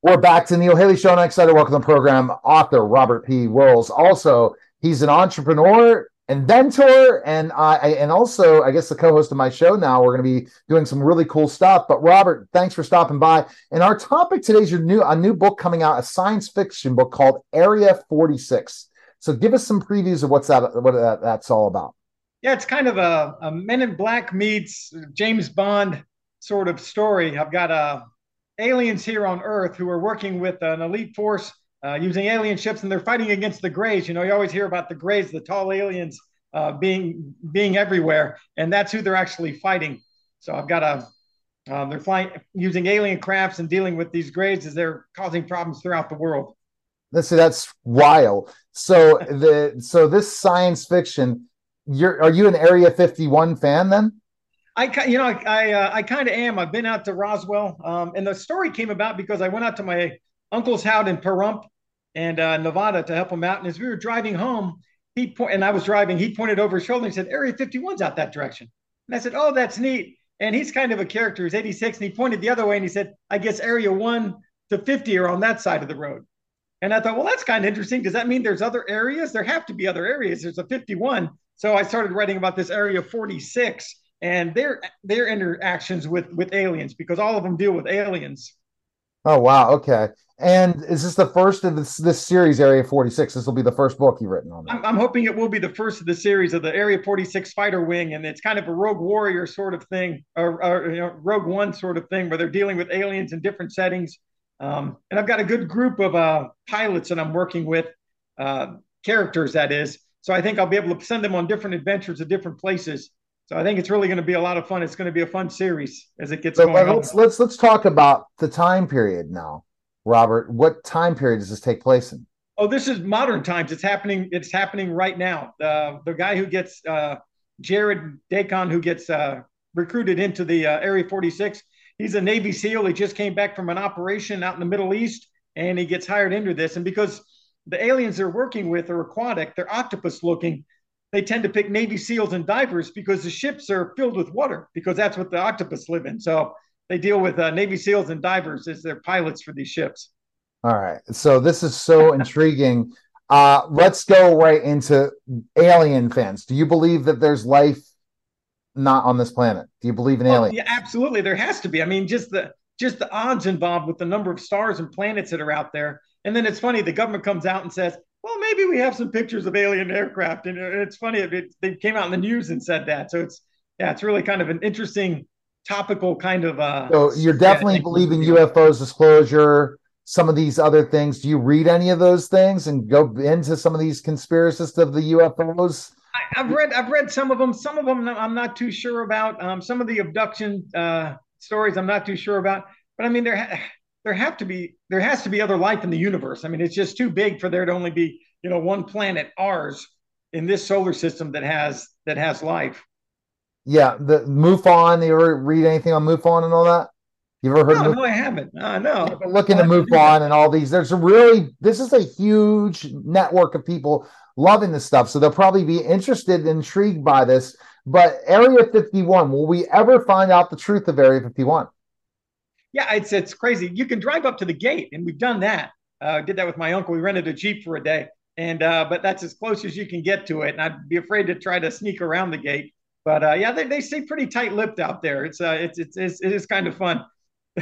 We're back to Neil Haley Show. and I'm excited to welcome the program author Robert P. Wills. Also, he's an entrepreneur, inventor, and I and also I guess the co-host of my show. Now we're going to be doing some really cool stuff. But Robert, thanks for stopping by. And our topic today is your new a new book coming out, a science fiction book called Area 46. So give us some previews of what's that what that, that's all about. Yeah, it's kind of a, a Men in Black meets James Bond sort of story. I've got a aliens here on Earth who are working with an elite force uh, using alien ships, and they're fighting against the Greys. You know, you always hear about the Greys, the tall aliens uh, being being everywhere, and that's who they're actually fighting. So I've got a um, they're flying using alien crafts and dealing with these Greys as they're causing problems throughout the world. Let's see, that's wild. So the so this science fiction, you're are you an Area 51 fan then? I, you know, I, I, uh, I kind of am. I've been out to Roswell, um, and the story came about because I went out to my uncle's house in Pahrump and uh, Nevada to help him out. And as we were driving home, he po- and I was driving. He pointed over his shoulder and said, "Area 51's out that direction." And I said, "Oh, that's neat." And he's kind of a character. He's 86, and he pointed the other way and he said, "I guess Area One to 50 are on that side of the road." And I thought, well, that's kind of interesting. Does that mean there's other areas? There have to be other areas. There's a 51. So I started writing about this Area 46 and their their interactions with with aliens because all of them deal with aliens. Oh wow, okay. And is this the first of this this series, Area Forty Six? This will be the first book you've written on that. I'm, I'm, hoping it will be the first of the series of the Area Forty Six Fighter Wing, and it's kind of a Rogue Warrior sort of thing, or, or you know, Rogue One sort of thing, where they're dealing with aliens in different settings. Um, and I've got a good group of uh, pilots that I'm working with, uh, characters that is. So I think I'll be able to send them on different adventures to different places so I think it's really going to be a lot of fun. It's going to be a fun series as it gets so going. Let's on. let's let's talk about the time period now, Robert. What time period does this take place in? Oh, this is modern times. It's happening. It's happening right now. The the guy who gets uh, Jared Dacon, who gets uh, recruited into the uh, Area 46. He's a Navy SEAL. He just came back from an operation out in the Middle East, and he gets hired into this. And because the aliens they're working with are aquatic, they're octopus looking they tend to pick Navy SEALs and divers because the ships are filled with water because that's what the octopus live in. So they deal with uh, Navy SEALs and divers as their pilots for these ships. All right. So this is so intriguing. Uh, let's go right into alien fans. Do you believe that there's life not on this planet? Do you believe in oh, aliens? Yeah, absolutely. There has to be. I mean, just the just the odds involved with the number of stars and planets that are out there. And then it's funny, the government comes out and says, well, maybe we have some pictures of alien aircraft. And it's funny, it, they came out in the news and said that. So it's, yeah, it's really kind of an interesting topical kind of. Uh, so you're definitely believing UFOs disclosure, some of these other things. Do you read any of those things and go into some of these conspiracists of the UFOs? I, have read, I've read some of them. Some of them I'm not too sure about. Um, some of the abduction uh, stories I'm not too sure about. But I mean, there there have to be there has to be other life in the universe. I mean, it's just too big for there to only be you know one planet, ours, in this solar system that has that has life. Yeah, the MUFON. You ever read anything on MUFON and all that? You ever heard? No, no, I haven't. Uh, no. Look into MUFON and all these. There's a really this is a huge network of people loving this stuff, so they'll probably be interested, intrigued by this. But Area 51, will we ever find out the truth of Area 51? Yeah, it's it's crazy. You can drive up to the gate, and we've done that. Uh, did that with my uncle. We rented a jeep for a day, and uh, but that's as close as you can get to it. And I'd be afraid to try to sneak around the gate. But uh, yeah, they, they stay pretty tight-lipped out there. It's uh, it's it's, it's it is kind of fun.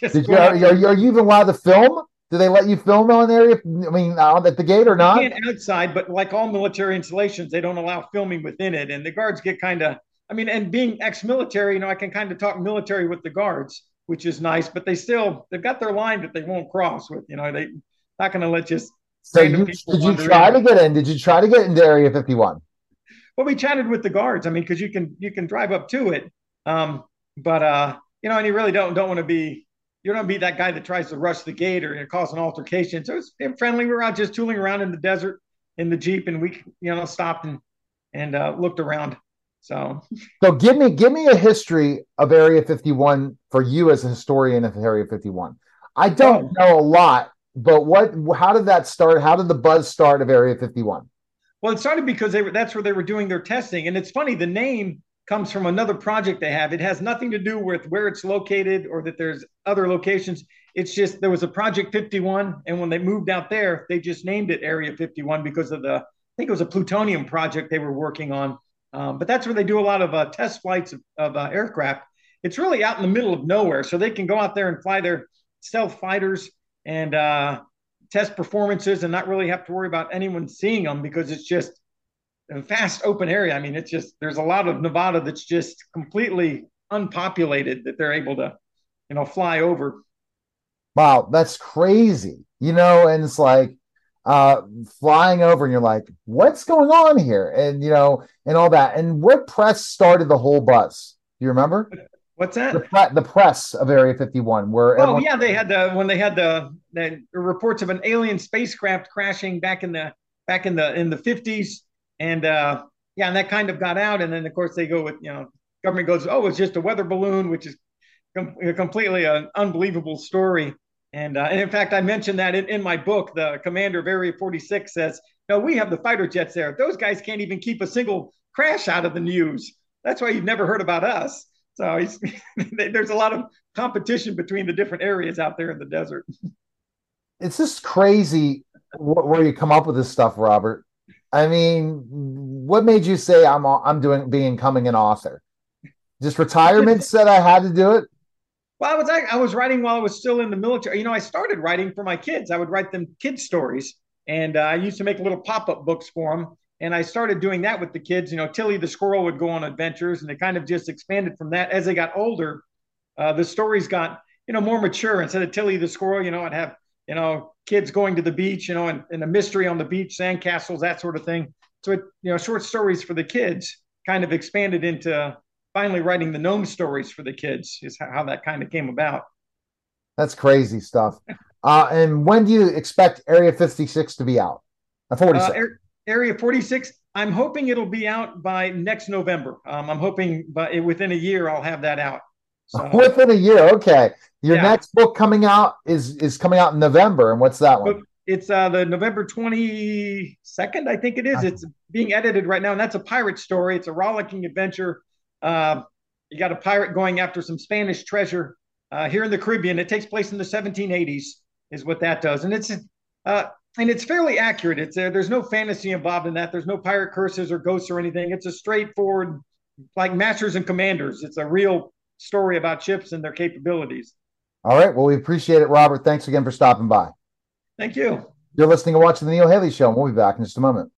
Did you, are, you, are you even allowed to film? Do they let you film on there? I mean, uh, at the gate or not? You can't outside, but like all military installations, they don't allow filming within it, and the guards get kind of. I mean, and being ex-military, you know, I can kind of talk military with the guards which is nice. But they still they've got their line that they won't cross with. You know, they not going to let just. So you, did you try in. to get in? Did you try to get into Area 51? Well, we chatted with the guards. I mean, because you can you can drive up to it, um, but uh, you know, and you really don't don't want to be you don't be that guy that tries to rush the gate or you know, cause an altercation. So it's friendly. We were out just tooling around in the desert in the jeep, and we you know stopped and and uh, looked around. So, so give me give me a history of Area 51 for you as a historian of Area 51. I don't know a lot, but what? How did that start? How did the buzz start of Area 51? Well, it started because they were that's where they were doing their testing, and it's funny the name comes from another project they have. It has nothing to do with where it's located or that there's other locations. It's just there was a Project 51, and when they moved out there, they just named it Area 51 because of the I think it was a plutonium project they were working on. Um, but that's where they do a lot of uh, test flights of, of uh, aircraft. It's really out in the middle of nowhere, so they can go out there and fly their stealth fighters and uh, test performances, and not really have to worry about anyone seeing them because it's just a vast open area. I mean, it's just there's a lot of Nevada that's just completely unpopulated that they're able to, you know, fly over. Wow, that's crazy. You know, and it's like uh flying over and you're like, what's going on here? And you know, and all that. And what press started the whole buzz? Do you remember? What's that? The, pre- the press of Area 51, where oh everyone- yeah, they had the when they had the, the reports of an alien spacecraft crashing back in the back in the in the 50s and uh, yeah, and that kind of got out. And then of course they go with you know government goes, oh, it's just a weather balloon, which is com- completely an unbelievable story. And, uh, and in fact, I mentioned that in, in my book. The commander of Area 46 says, "No, we have the fighter jets there. Those guys can't even keep a single crash out of the news. That's why you've never heard about us." So there's a lot of competition between the different areas out there in the desert. It's just crazy where you come up with this stuff, Robert. I mean, what made you say I'm I'm doing being coming an author? Just retirement said I had to do it. Well, I was I was writing while I was still in the military. You know, I started writing for my kids. I would write them kid stories, and uh, I used to make little pop up books for them. And I started doing that with the kids. You know, Tilly the squirrel would go on adventures, and it kind of just expanded from that. As they got older, uh, the stories got you know more mature. Instead of Tilly the squirrel, you know, I'd have you know kids going to the beach, you know, and, and a mystery on the beach, sandcastles, that sort of thing. So it, you know, short stories for the kids kind of expanded into finally writing the gnome stories for the kids is how that kind of came about. That's crazy stuff. Uh, and when do you expect Area 56 to be out? Uh, 46. Uh, Area 46, I'm hoping it'll be out by next November. Um, I'm hoping by within a year I'll have that out. So, within a year, okay. Your yeah. next book coming out is is coming out in November, and what's that one? It's uh, the November twenty second, I think it is. It's being edited right now, and that's a pirate story. It's a rollicking adventure. Uh, you got a pirate going after some Spanish treasure uh, here in the Caribbean. It takes place in the 1780s, is what that does, and it's uh, and it's fairly accurate. It's uh, there's no fantasy involved in that. There's no pirate curses or ghosts or anything. It's a straightforward, like Masters and Commanders. It's a real story about ships and their capabilities. All right. Well, we appreciate it, Robert. Thanks again for stopping by. Thank you. You're listening and watching the Neil Haley Show, and we'll be back in just a moment.